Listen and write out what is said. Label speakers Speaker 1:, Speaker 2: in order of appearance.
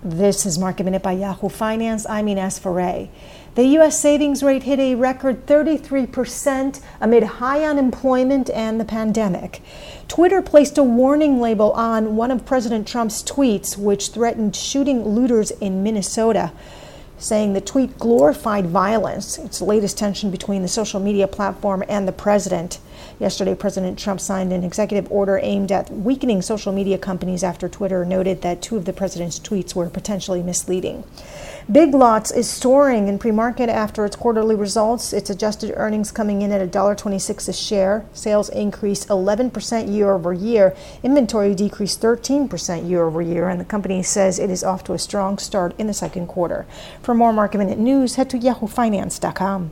Speaker 1: This is Market Minute by Yahoo Finance. I'm Ines Ferre. The U.S. savings rate hit a record 33% amid high unemployment and the pandemic. Twitter placed a warning label on one of President Trump's tweets, which threatened shooting looters in Minnesota saying the tweet glorified violence. It's the latest tension between the social media platform and the president. Yesterday, President Trump signed an executive order aimed at weakening social media companies after Twitter noted that two of the president's tweets were potentially misleading. Big Lots is soaring in pre-market after its quarterly results. Its adjusted earnings coming in at $1.26 a share. Sales increased 11% year over year. Inventory decreased 13% year over year, and the company says it is off to a strong start in the second quarter. For more market minute news, head to yahoofinance.com.